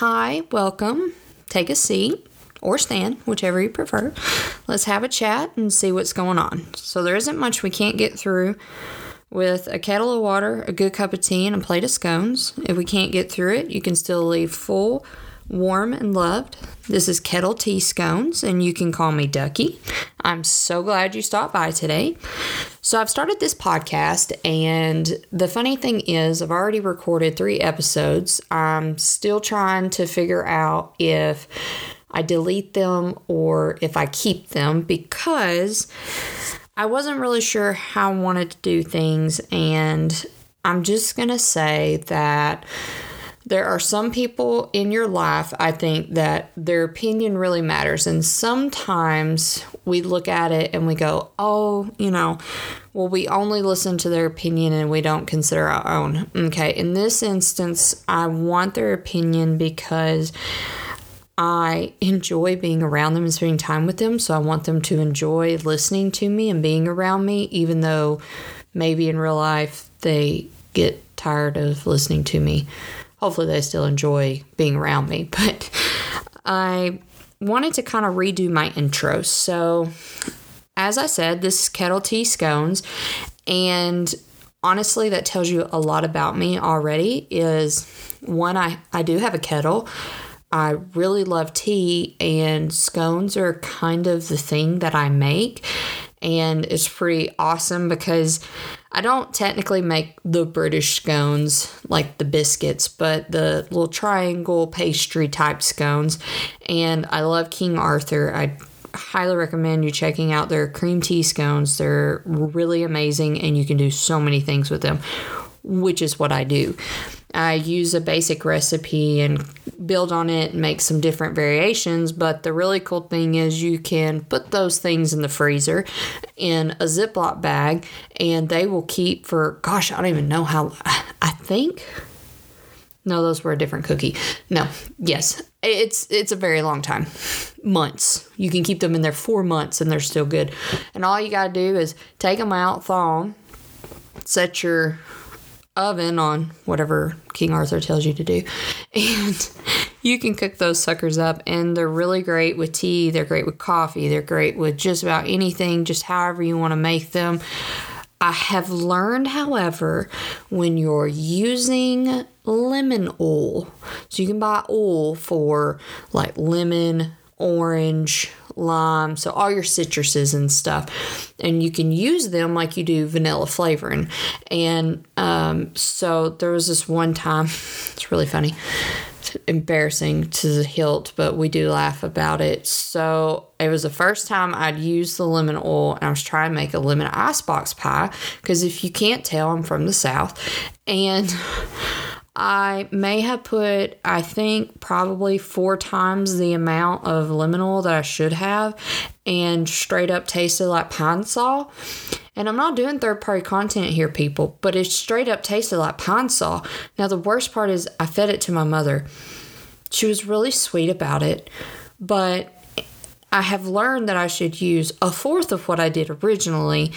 Hi, welcome. Take a seat or stand, whichever you prefer. Let's have a chat and see what's going on. So, there isn't much we can't get through with a kettle of water, a good cup of tea, and a plate of scones. If we can't get through it, you can still leave full, warm, and loved. This is Kettle Tea Scones, and you can call me Ducky. I'm so glad you stopped by today. So, I've started this podcast, and the funny thing is, I've already recorded three episodes. I'm still trying to figure out if I delete them or if I keep them because I wasn't really sure how I wanted to do things, and I'm just gonna say that there are some people in your life, I think, that their opinion really matters. And sometimes we look at it and we go, oh, you know, well, we only listen to their opinion and we don't consider our own. Okay. In this instance, I want their opinion because I enjoy being around them and spending time with them. So I want them to enjoy listening to me and being around me, even though maybe in real life they get tired of listening to me. Hopefully, they still enjoy being around me. But I wanted to kind of redo my intro. So, as I said, this is Kettle Tea Scones. And honestly, that tells you a lot about me already. Is one, I, I do have a kettle. I really love tea, and scones are kind of the thing that I make. And it's pretty awesome because I don't technically make the British scones like the biscuits, but the little triangle pastry type scones. And I love King Arthur. I highly recommend you checking out their cream tea scones. They're really amazing, and you can do so many things with them, which is what I do. I use a basic recipe and build on it and make some different variations. But the really cool thing is you can put those things in the freezer in a Ziploc bag and they will keep for, gosh, I don't even know how, I think. No, those were a different cookie. No, yes, it's it's a very long time, months. You can keep them in there four months and they're still good. And all you gotta do is take them out, thaw them, set your oven on whatever King Arthur tells you to do. And you can cook those suckers up and they're really great with tea, they're great with coffee, they're great with just about anything, just however you want to make them. I have learned, however, when you're using lemon oil, so you can buy oil for like lemon, orange, lime, so all your citruses and stuff. And you can use them like you do vanilla flavoring. And um, so there was this one time, it's really funny, it's embarrassing to the hilt, but we do laugh about it. So it was the first time I'd used the lemon oil and I was trying to make a lemon icebox pie because if you can't tell, I'm from the South. And I may have put, I think, probably four times the amount of lemon oil that I should have and straight up tasted like Pine-Sol. And I'm not doing third party content here, people, but it straight up tasted like Pine-Sol. Now, the worst part is I fed it to my mother. She was really sweet about it, but I have learned that I should use a fourth of what I did originally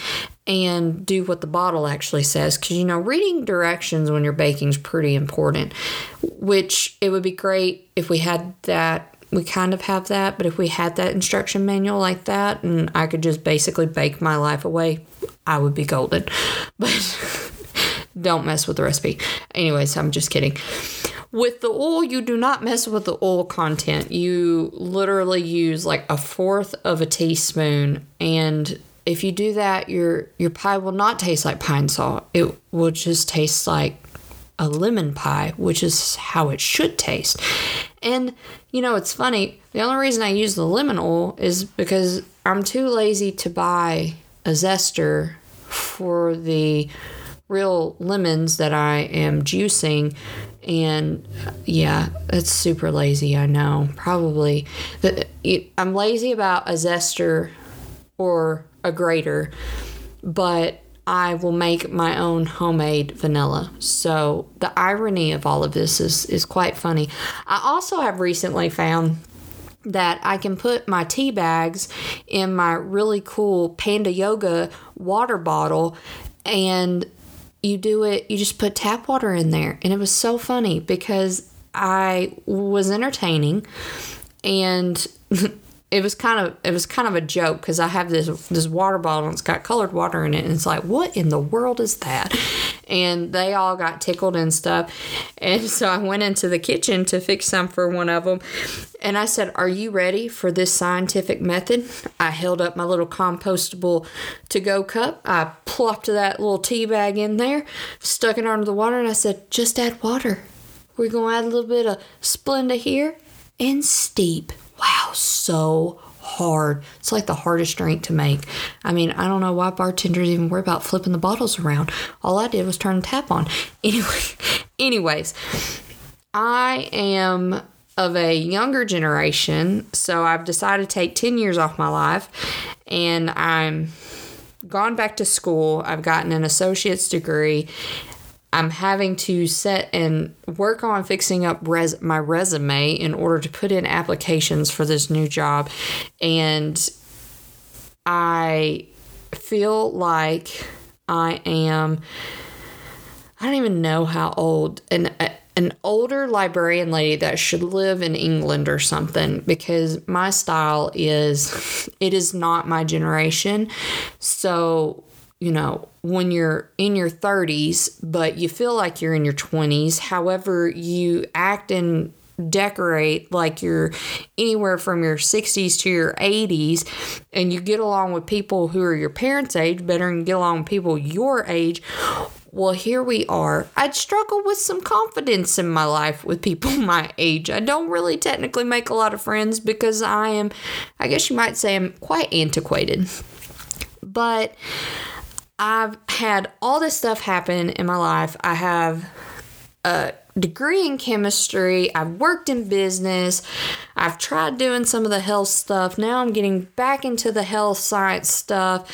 and do what the bottle actually says. Because you know reading directions when you're baking is pretty important which it would be great if we had that we kind of have that but if we had that instruction manual like that and i could just basically bake my life away i would be golden. But don't mess with the recipe anyways i'm just kidding with the oil, you do not mess with the oil content. You literally use like a fourth of a teaspoon and if you do that, your your pie will not taste like Pine-Sol. It will just taste like a lemon pie, which is how it should taste. And you know, it's funny. The only reason I use the lemon oil is because I'm too lazy to buy a zester for the real lemons that I am juicing. And yeah, it's super lazy, I know. Probably. I'm lazy about a zester or a grater, but I will make my own homemade vanilla. So the irony of all of this is, is quite funny. I also have recently found that I can put my tea bags in my really cool Panda Yoga water bottle and you do it, you just put tap water in there. And it was so funny because I was entertaining and it was kind of it was kind of a joke because I have this this water bottle and it's got colored water in it and it's like what in the world is that? And they all got tickled and stuff, and so I went into the kitchen to fix some for one of them, and I said, "Are you ready for this scientific method?" I held up my little compostable to go cup. I plopped that little tea bag in there, stuck it under the water, and I said, "Just add water. We're gonna add a little bit of Splenda here and steep." Wow, so hard. It's like the hardest drink to make. I mean, I don't know why bartenders even worry about flipping the bottles around. All I did was turn the tap on. Anyway, anyways, I am of a younger generation, so I've decided to take 10 years off my life and I'm gone back to school. I've gotten an associate's degree I'm having to set and work on fixing up res- my resume in order to put in applications for this new job. And I feel like I am, I don't even know how old, an, an older librarian lady that should live in England or something because my style is, it is not my generation. So, you know, when you're in your 30s, but you feel like you're in your 20s. However, you act and decorate like you're anywhere from your 60s to your 80s, and you get along with people who are your parents' age better than get along with people your age. Well, here we are. I'd struggle with some confidence in my life with people my age. I don't really technically make a lot of friends because I am, I guess you might say, I'm quite antiquated. But I've had all this stuff happen in my life. I have a degree in chemistry. I've worked in business. I've tried doing some of the health stuff. Now I'm getting back into the health science stuff.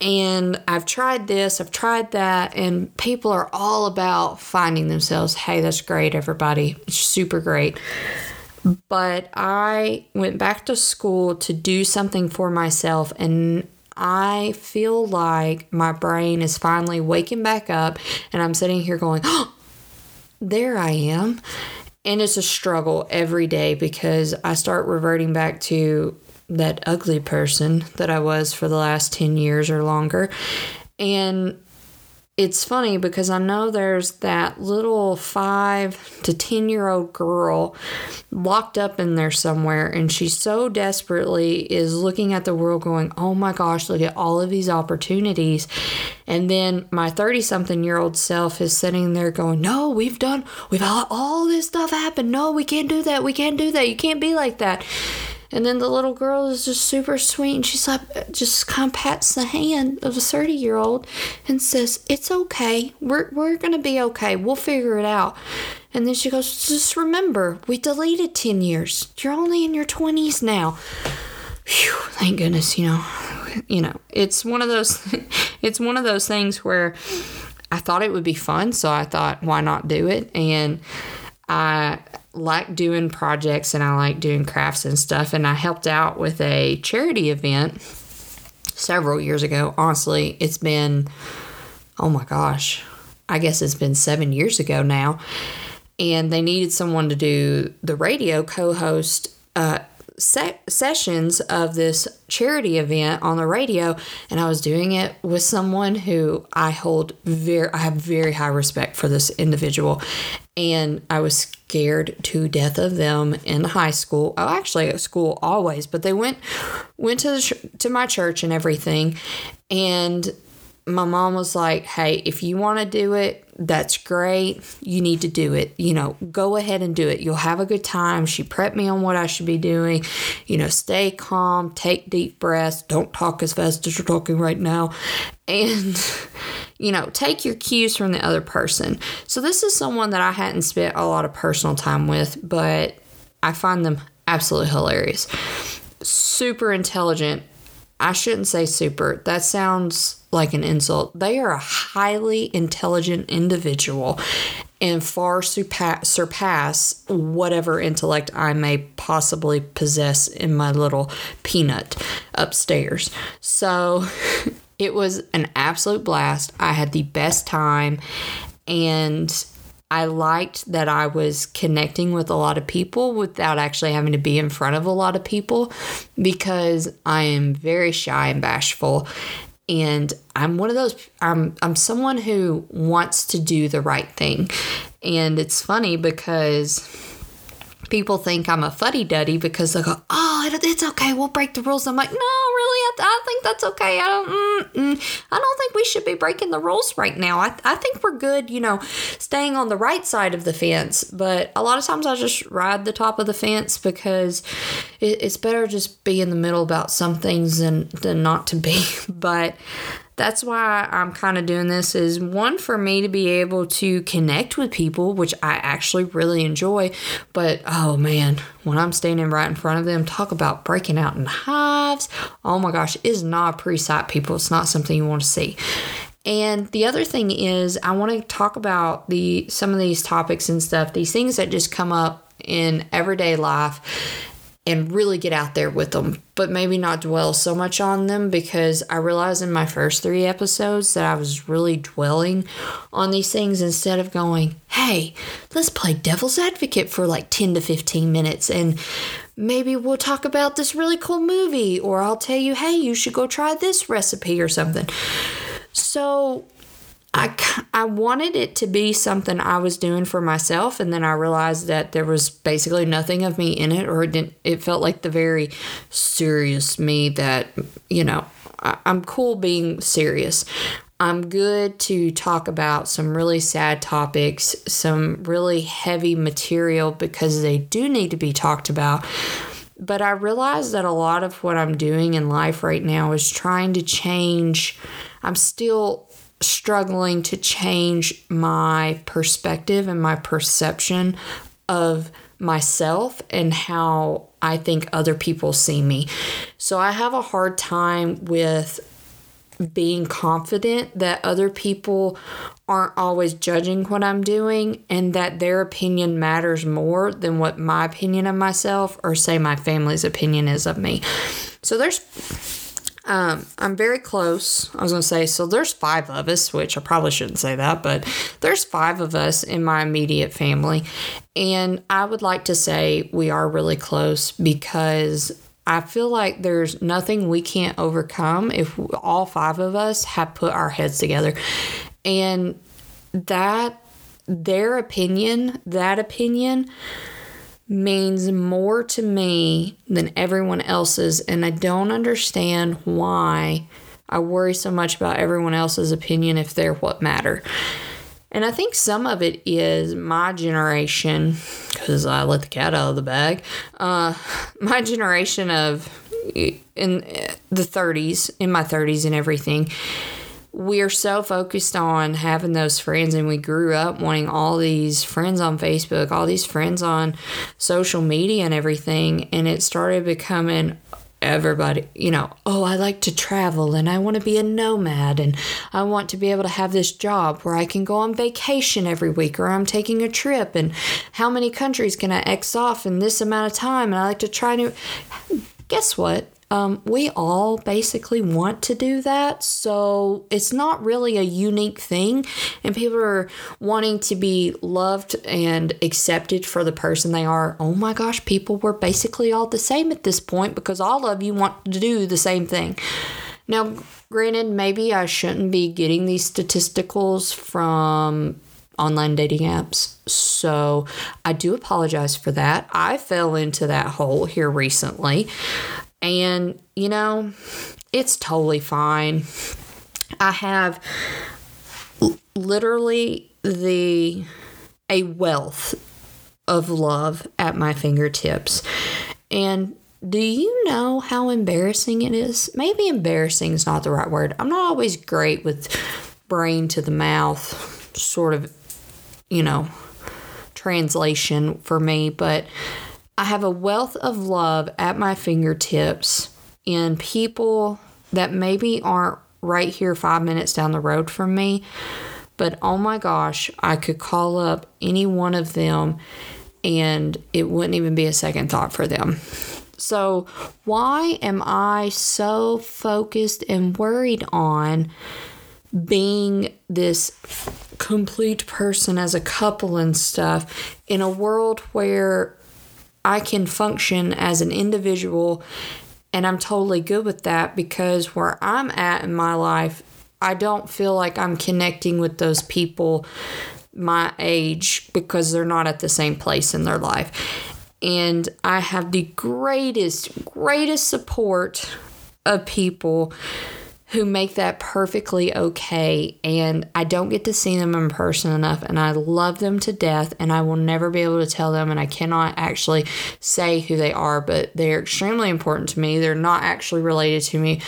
And I've tried this, I've tried that, and people are all about finding themselves. Hey, that's great, everybody. It's super great. But I went back to school to do something for myself, and I feel like my brain is finally waking back up and I'm sitting here going, oh, there I am. And it's a struggle every day because I start reverting back to that ugly person that I was for the last 10 years or longer. And it's funny because I know there's that little five to 10 year old girl locked up in there somewhere, and she so desperately is looking at the world going, Oh my gosh, look at all of these opportunities. And then my 30 something year old self is sitting there going, No, we've done, we've had all this stuff happen. No, we can't do that. We can't do that. You can't be like that. And then the little girl is just super sweet and she's like, just kind of pats the hand of a 30 year old and says, It's okay. We're, we're going to be okay. We'll figure it out. And then she goes, Just remember, we deleted 10 years. You're only in your 20s now. Thank goodness, you know. You know, it's one of those it's one of those things where I thought it would be fun, so I thought why not do it? And I like doing projects and I like doing crafts and stuff. And I helped out with a charity event several years ago. Honestly, it's been, oh my gosh, I guess it's been seven years ago now. And they needed someone to do the radio co host. Uh, se- sessions of this charity event on the radio and I was doing it with someone who I hold very I have very high respect for this individual and I was scared to death of them in high school. Oh, actually at school always, but they went went to the, to my church and everything and my mom was like, "Hey, if you want to do it, that's great. You need to do it. You know, go ahead and do it. You'll have a good time. She prepped me on what I should be doing. You know, stay calm, take deep breaths, don't talk as fast as you're talking right now. And, you know, take your cues from the other person. So, this is someone that I hadn't spent a lot of personal time with, but I find them absolutely hilarious. Super intelligent. I shouldn't say super. That sounds like an insult. They are a highly intelligent individual and far surpass, surpass whatever intellect I may possibly possess in my little peanut upstairs. So it was an absolute blast. I had the best time and I liked that I was connecting with a lot of people without actually having to be in front of a lot of people because I am very shy and bashful and I'm one of those I'm I'm someone who wants to do the right thing. And it's funny because people think I'm a fuddy duddy because they go, "Oh, it's okay. We'll break the rules." I'm like, "No, really, I, I think that's okay. I don't, mm, mm, I don't think we should be breaking the rules right now. I, I think we're good, you know, staying on the right side of the fence. But a lot of times I just ride the top of the fence because it, it's better just be in the middle about some things than than not to be. But that's why I'm kind of doing this is one for me to be able to connect with people, which I actually really enjoy. But oh man, when I'm standing right in front of them, talk about breaking out in hives. Oh my gosh, it is not pretty sight, people. It's not something you want to see. And the other thing is I want to talk about the some of these topics and stuff, these things that just come up in everyday life and really get out there with them, but maybe not dwell so much on them because I realized in my first three episodes that I was really dwelling on these things instead of going, hey, let's play devil's advocate for like 10 to 15 minutes and maybe we'll talk about this really cool movie or I'll tell you, hey, you should go try this recipe or something. So I, I wanted it to be something I was doing for myself, and then I realized that there was basically nothing of me in it, or it didn't. It felt like the very serious me that you know I, I'm cool being serious. I'm good to talk about some really sad topics, some really heavy material because they do need to be talked about. But I realize that a lot of what I'm doing in life right now is trying to change. I'm still struggling to change my perspective and my perception of myself and how I think other people see me. So I have a hard time with being confident that other people aren't always judging what I'm doing and that their opinion matters more than what my opinion of myself or say my family's opinion is of me. So there's um, I'm very close. I was going to say, so there's five of us, which I probably shouldn't say that, but there's five of us in my immediate family. And I would like to say we are really close because I feel like there's nothing we can't overcome if all five of us have put our heads together. And that, their opinion, that opinion, means more to me than everyone else's, and I don't understand why I worry so much about everyone else's opinion if they're what matter. And I think some of it is my generation, because I let the cat out of the bag. Uh, my generation of in the 30s, in my 30s and everything, we're so focused on having those friends and we grew up wanting all these friends on Facebook, all these friends on social media and everything and it started becoming everybody, you know, oh, I like to travel and I want to be a nomad and I want to be able to have this job where I can go on vacation every week or I'm taking a trip and how many countries can I X off in this amount of time and I like to try new guess what? Um, we all basically want to do that. So it's not really a unique thing. And people are wanting to be loved and accepted for the person they are. Oh my gosh, people were basically all the same at this point because all of you want to do the same thing. Now, granted, maybe I shouldn't be getting these statisticals from online dating apps. So I do apologize for that. I fell into that hole here recently. And, you know, it's totally fine. I have literally the a wealth of love at my fingertips. And do you know how embarrassing it is? Maybe embarrassing is not the right word. I'm not always great with brain to the mouth sort of, you know, translation for me, but I have a wealth of love at my fingertips in people that maybe aren't right here five minutes down the road from me. But oh my gosh, I could call up any one of them and it wouldn't even be a second thought for them. So, why am I so focused and worried on being this complete person as a couple and stuff in a world where I can function as an individual and I'm totally good with that because where I'm at in my life, I don't feel like I'm connecting with those people my age because they're not at the same place in their life. And I have the greatest, greatest support of people who make that perfectly okay. And I don't get to see them in person enough. And I love them to death. And I will never be able to tell them. And I cannot actually say who they are, but they're extremely important to me. They're not actually related to me,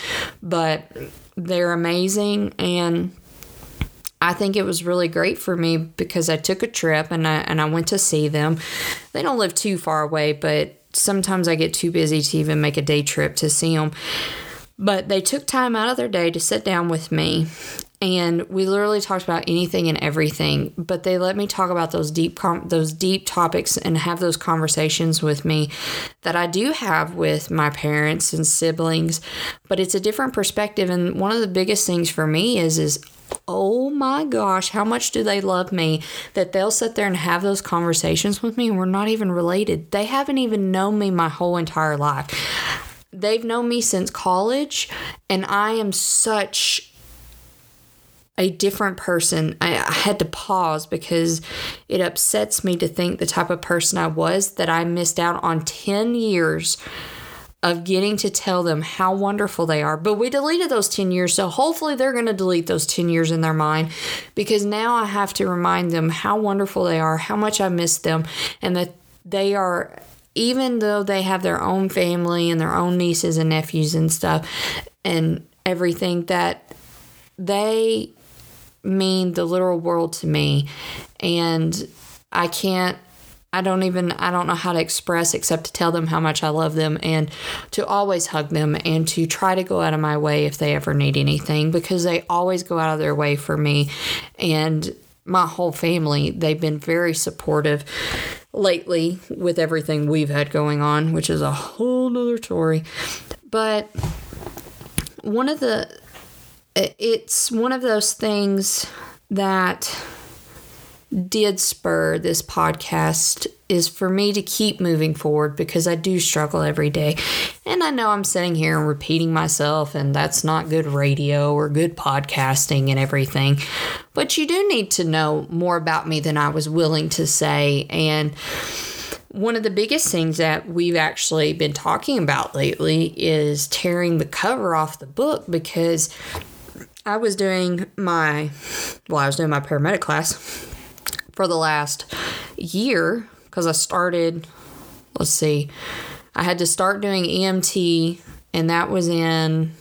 but they're amazing. And I think it was really great for me because I took a trip and I and I went to see them. They don't live too far away, but sometimes I get too busy to even make a day trip to see them. But they took time out of their day to sit down with me and we literally talked about anything and everything but they let me talk about those deep com- those deep topics and have those conversations with me that I do have with my parents and siblings but it's a different perspective and one of the biggest things for me is is oh my gosh how much do they love me that they'll sit there and have those conversations with me and we're not even related. They haven't even known me my whole entire life they've known me since college, and I am such a different person. I, I, had to pause because it upsets me to think the type of person I was that I missed out on 10 years of getting to tell them how wonderful they are. But we deleted those 10 years, so hopefully they're going to delete those 10 years in their mind because now I have to remind them how wonderful they are, how much I miss them, and that they are even though they have their own family and their own nieces and nephews and stuff and everything, that they mean the literal world to me. And I can't I don't even I don't know how to express except to tell them how much I love them and to always hug them and to try to go out of my way if they ever need anything because they always go out of their way for me and my whole family they've been very supportive lately with everything we've had going on, which is a whole nother story. But one of the, it's one of those things that did spur this podcast is for me to keep moving forward because I do struggle every day. And I know I'm sitting here and repeating myself, and that's not good radio or good podcasting and everything. But you do need to know more about me than I was willing to say. And one of the biggest things that we've actually been talking about lately is tearing the cover off the book because I was doing my, well, I was doing my paramedic class for the last year because I started, let's see, I had to start doing EMT, and that was in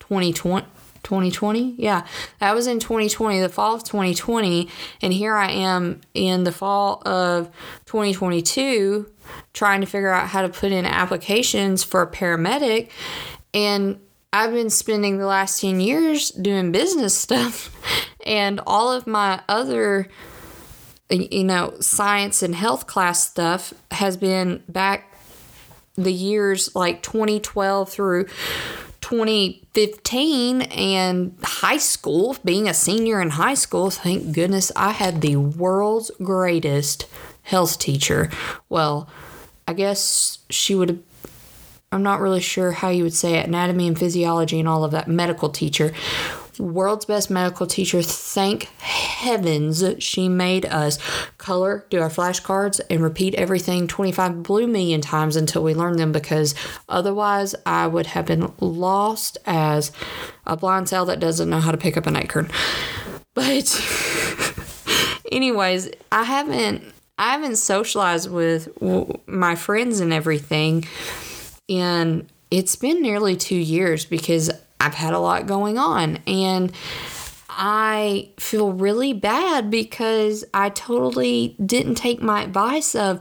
2020. 2020 yeah that was in 2020 the fall of 2020 and here i am in the fall of 2022 trying to figure out how to put in applications for a paramedic and i've been spending the last 10 years doing business stuff and all of my other you know, science and health class stuff has been back the years like 2012 through 2015 and high school, being a senior in high school, thank goodness I had the world's greatest health teacher. Well, I guess she would have I'm not really sure how you would say it, anatomy and physiology and all of that medical teacher world's best medical teacher. Thank heavens she made us color, do our flashcards, and repeat everything 25 blue million times until we learned them because otherwise I would have been lost as a blind cell that doesn't know how to pick up an acorn. But, anyways, I haven't. I haven't socialized with my friends and everything, and it's been nearly two years because I've had a lot going on and I feel really bad because I totally didn't take my advice of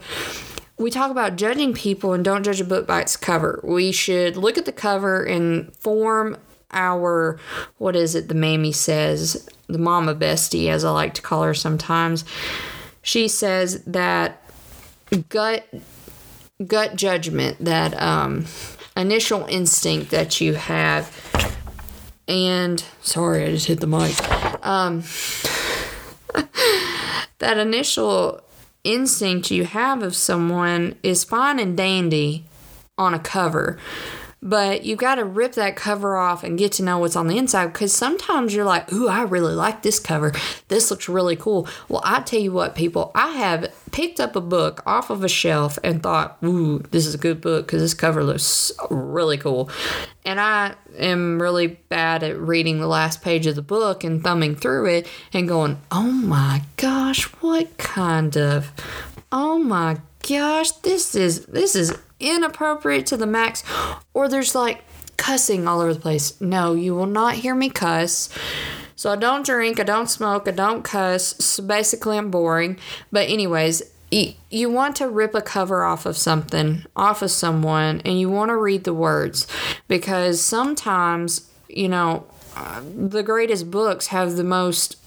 we talk about judging people and don't judge a book by its cover. We should look at the cover and form our what is it the mammy says, the mama bestie as I like to call her sometimes. She says that gut gut judgment, that um initial instinct that you have And sorry, I just hit the mic. Um, that initial instinct you have of someone is fine and dandy on a cover but you got to rip that cover off and get to know what's on the inside because sometimes you're like, ooh, I really like this cover. This looks really cool. Well, I tell you what, people, I have picked up a book off of a shelf and thought, ooh, this is a good book because this cover looks really cool. And I am really bad at reading the last page of the book and thumbing through it and going, oh my gosh, what kind of, oh my gosh, this is, this is inappropriate to the max, or there's like cussing all over the place. No, you will not hear me cuss. So I don't drink, I don't smoke, I don't cuss. So basically, I'm boring. But, anyways, you want to rip a cover off of something, off of someone, and you want to read the words because sometimes, you know, uh, the greatest books have the most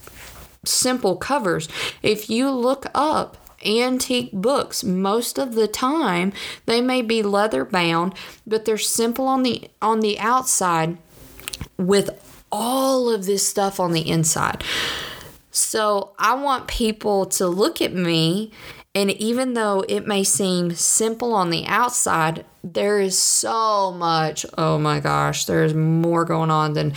simple covers. If you look up antique books. Most of the time they may be leather bound but they're simple on the on the outside with all of this stuff on the inside. So i want people to look at me and even though it may seem simple on the outside, there is so much. Oh my gosh, there's more going on than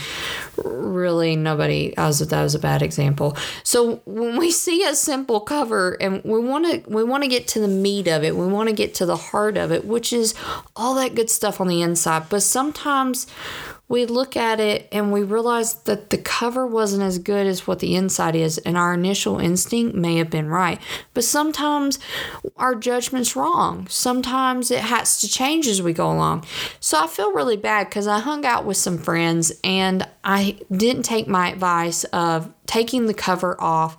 really nobody. As that was a bad example. So when we see a simple cover and we want to we want to get to the meat of it, we want to get to the heart of it, which is all that good stuff on the inside. But sometimes we look at it and we realize that the cover wasn't as good as what the inside is, and our initial instinct may have been right. But sometimes our judgment's wrong. Sometimes it has to change as we go along. So I feel really bad because I hung out with some friends and I didn't take my advice of taking the cover off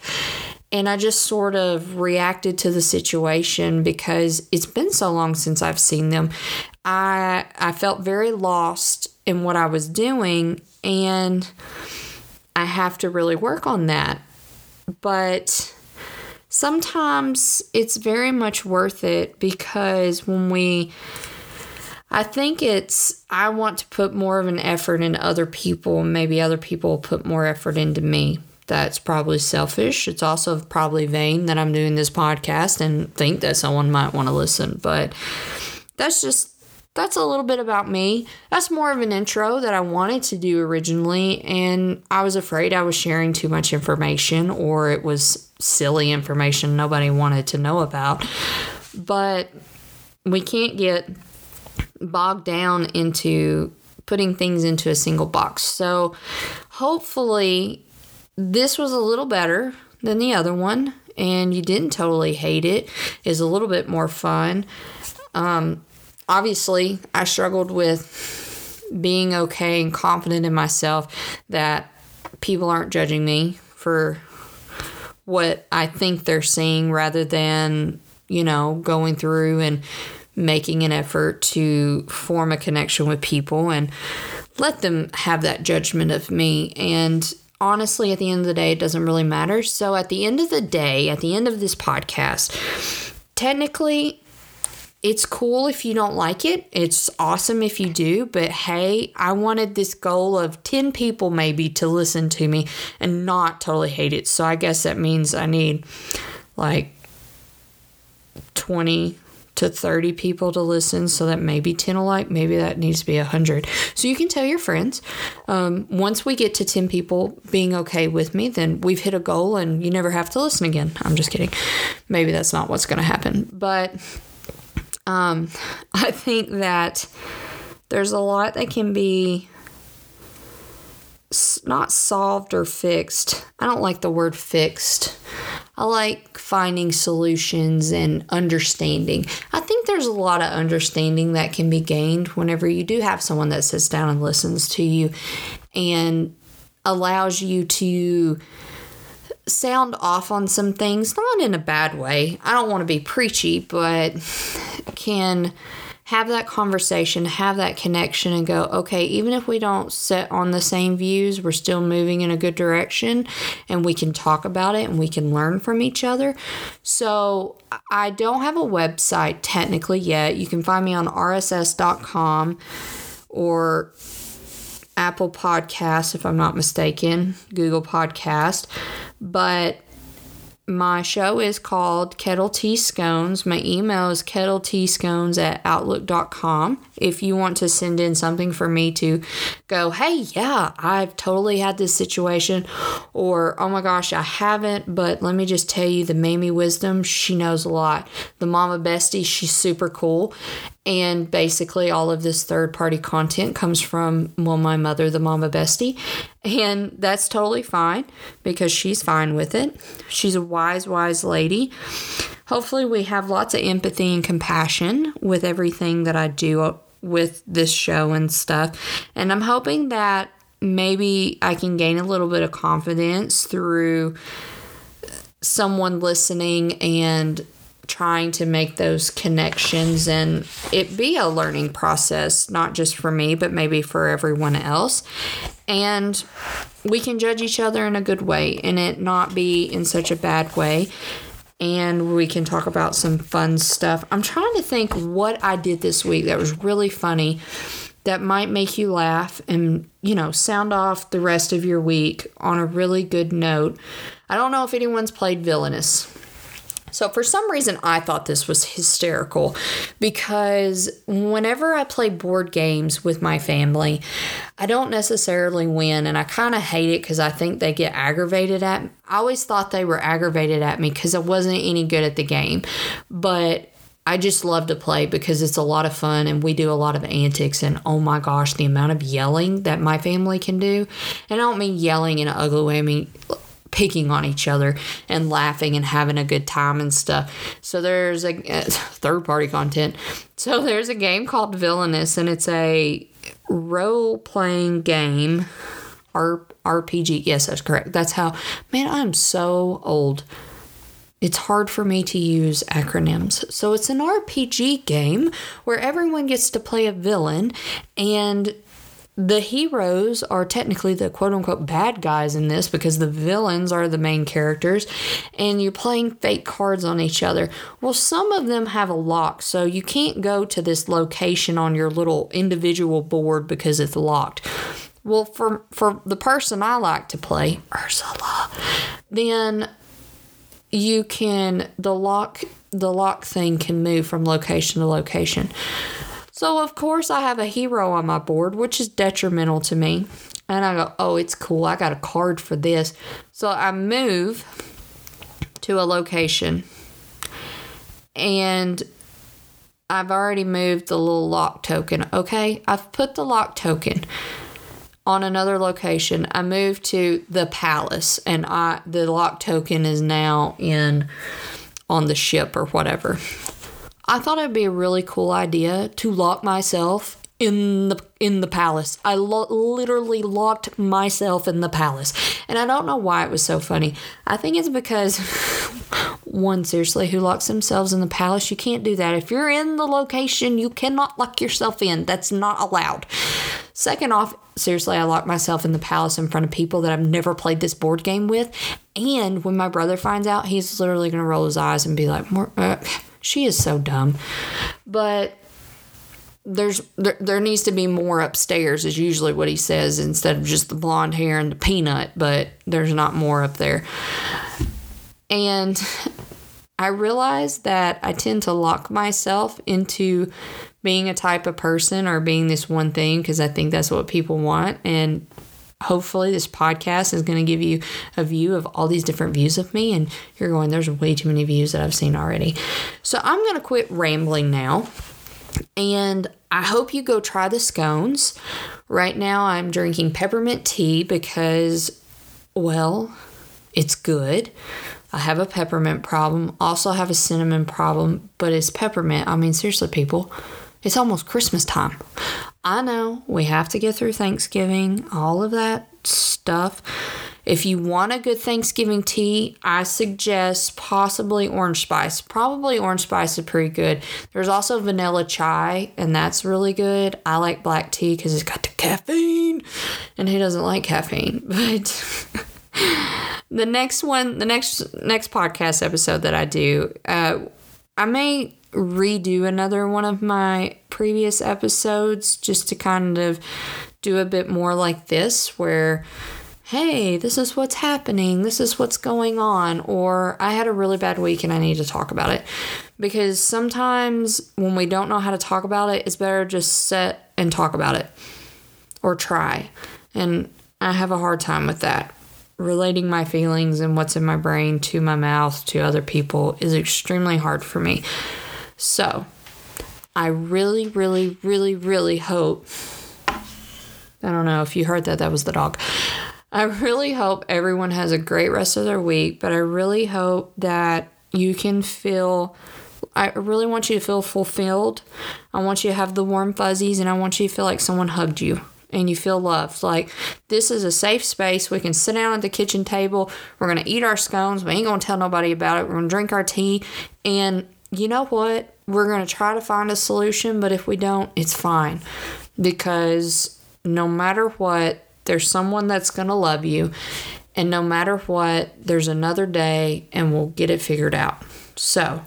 and I just sort of reacted to the situation because it's been so long since I've seen them. I I felt very lost in what I was doing and I have to really work on that. But sometimes it's very much worth it because when we I think it's I want to put more of an effort in other people, maybe other people put more effort into me. That's probably selfish. It's also probably vain that I'm doing this podcast and think that someone might want to listen, but that's just that's a little bit about me. That's more of an intro that I wanted to do originally, and I was afraid I was sharing too much information or it was silly information nobody wanted to know about. But we can't get bogged down into putting things into a single box. So hopefully, this was a little better than the other one, and you didn't totally hate it. Is a little bit more fun. Um, obviously, I struggled with being okay and confident in myself that people aren't judging me for what I think they're seeing rather than, you know, going through and making an effort to form a connection with people and let them have that judgment of me. And honestly, at the end of the day, it doesn't really matter. So, at the end of the day, at the end of this podcast, technically, it's cool if you don't like it. It's awesome if you do. But hey, I wanted this goal of 10 people maybe to listen to me and not totally hate it. So I guess that means I need like 20 to 30 people to listen so that maybe 10 will like maybe that needs to be 100 so you can tell your friends um, once we get to 10 people being okay with me then we've hit a goal and you never have to listen again i'm just kidding maybe that's not what's going to happen but um, I think that there's a lot that can be not solved or fixed. I don't like the word fixed. I like finding solutions and understanding. I think there's a lot of understanding that can be gained whenever you do have someone that sits down and listens to you and allows you to sound off on some things, not in a bad way. I don't want to be preachy, but can have that conversation, have that connection, and go, okay, even if we don't set on the same views, we're still moving in a good direction and we can talk about it and we can learn from each other. So, I don't have a website technically yet. You can find me on rss.com or Apple Podcast, if I'm not mistaken, Google Podcast. But my show is called Kettle Tea Scones. My email is kettleteascones at outlook.com. If you want to send in something for me to go, hey, yeah, I've totally had this situation, or oh my gosh, I haven't, but let me just tell you the Mamie Wisdom, she knows a lot. The Mama Bestie, she's super cool. And basically, all of this third party content comes from, well, my mother, the Mama Bestie. And that's totally fine because she's fine with it. She's a wise, wise lady. Hopefully, we have lots of empathy and compassion with everything that I do with this show and stuff. And I'm hoping that maybe I can gain a little bit of confidence through someone listening and trying to make those connections and it be a learning process, not just for me, but maybe for everyone else. And we can judge each other in a good way and it not be in such a bad way. And we can talk about some fun stuff. I'm trying to think what I did this week that was really funny that might make you laugh and, you know, sound off the rest of your week on a really good note. I don't know if anyone's played Villainous. So, for some reason, I thought this was hysterical because whenever I play board games with my family, I don't necessarily win, and I kind of hate it because I think they get aggravated at me. I always thought they were aggravated at me because I wasn't any good at the game. But I just love to play because it's a lot of fun and we do a lot of antics. And oh my gosh, the amount of yelling that my family can do. And I don't mean yelling in an ugly way, I mean, picking on each other and laughing and having a good time and stuff. So there's a third party content. So there's a game called Villainous and it's a role playing game. R- RPG. Yes, that's correct. That's how, man, I'm so old. It's hard for me to use acronyms. So it's an RPG game where everyone gets to play a villain and the heroes are technically the quote unquote bad guys in this because the villains are the main characters and you're playing fake cards on each other. Well, some of them have a lock, so you can't go to this location on your little individual board because it's locked. Well, for for the person I like to play, Ursula, then you can the lock the lock thing can move from location to location. So, of course, I have a hero on my board, which is detrimental to me. And I go, oh, it's cool. I got a card for this. So I move to a location. And I've already moved the little lock token. Okay, I've put the lock token on another location. I moved to the palace and I the lock token is now in on the ship or whatever. I thought it'd be a really cool idea to lock myself in the in the palace. I lo- literally locked myself in the palace. And I don't know why it was so funny. I think it's because one seriously who locks themselves in the palace, you can't do that. If you're in the location, you cannot lock yourself in. That's not allowed. Second off, seriously, I locked myself in the palace in front of people that I've never played this board game with. And when my brother finds out, he's literally going to roll his eyes and be like, More, uh, she is so dumb. But there's there, there needs to be more upstairs is usually what he says instead of just the blonde hair and the peanut, but there's not more up there. And I realize that I tend to lock myself into being a type of person or being this one thing because I think that's what people want. And hopefully this podcast is going to give you a view of all these different views of me and you're going there's way too many views that i've seen already. So i'm going to quit rambling now and i hope you go try the scones. Right now i'm drinking peppermint tea because well it's good. I have a peppermint problem, also have a cinnamon problem, but it's peppermint. I mean, seriously, people, it's almost Christmas time. I know we have to get through Thanksgiving, all of that stuff. If you want a good Thanksgiving tea, I suggest possibly orange spice. Probably orange spice is pretty good. There's also vanilla chai, and that's really good. I like black tea because it's got the caffeine, and who doesn't like caffeine? But the next one, the next next podcast episode that I do, uh, I may redo another one of my previous episodes just to kind of do a bit more like this, where, hey, this is what's happening, this is what's going on, or I had a really bad week and I need to talk about it. Because sometimes when we don't know how to talk about it, it's better just sit and talk about it or try. And I have a hard time with that. Relating my feelings and what's in my brain to my mouth to other people is extremely hard for me. So, I really, really, really, really hope. I don't know if you heard that, that was the dog. I really hope everyone has a great rest of their week, but I really hope that you can feel. I really want you to feel fulfilled. I want you to have the warm fuzzies, and I want you to feel like someone hugged you and you feel loved. Like, this is a safe space. We can sit down at the kitchen table. We're going to eat our scones. We ain't going to tell nobody about it. We're going to drink our tea. And you know what? We're going to try to find a solution, but if we don't, it's fine. Because no matter what, there's someone that's going to love you. And no matter what, there's another day and we'll get it figured out. So,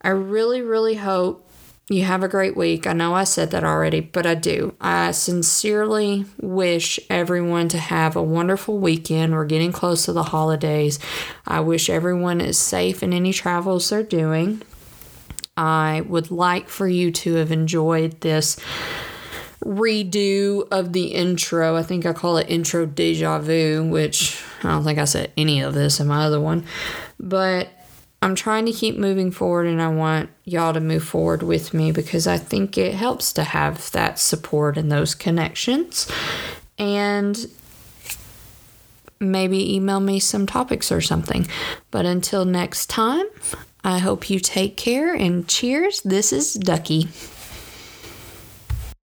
I really, really hope you have a great week. I know I said that already, but I do. I sincerely wish everyone to have a wonderful weekend. We're getting close to the holidays. I wish everyone is safe in any travels they're doing. I would like for you to have enjoyed this redo of the intro. I think I call it intro deja vu, which I don't think I said any of this in my other one. But I'm trying to keep moving forward and I want y'all to move forward with me because I think it helps to have that support and those connections. And maybe email me some topics or something. But until next time, I hope you take care and cheers. This is Ducky.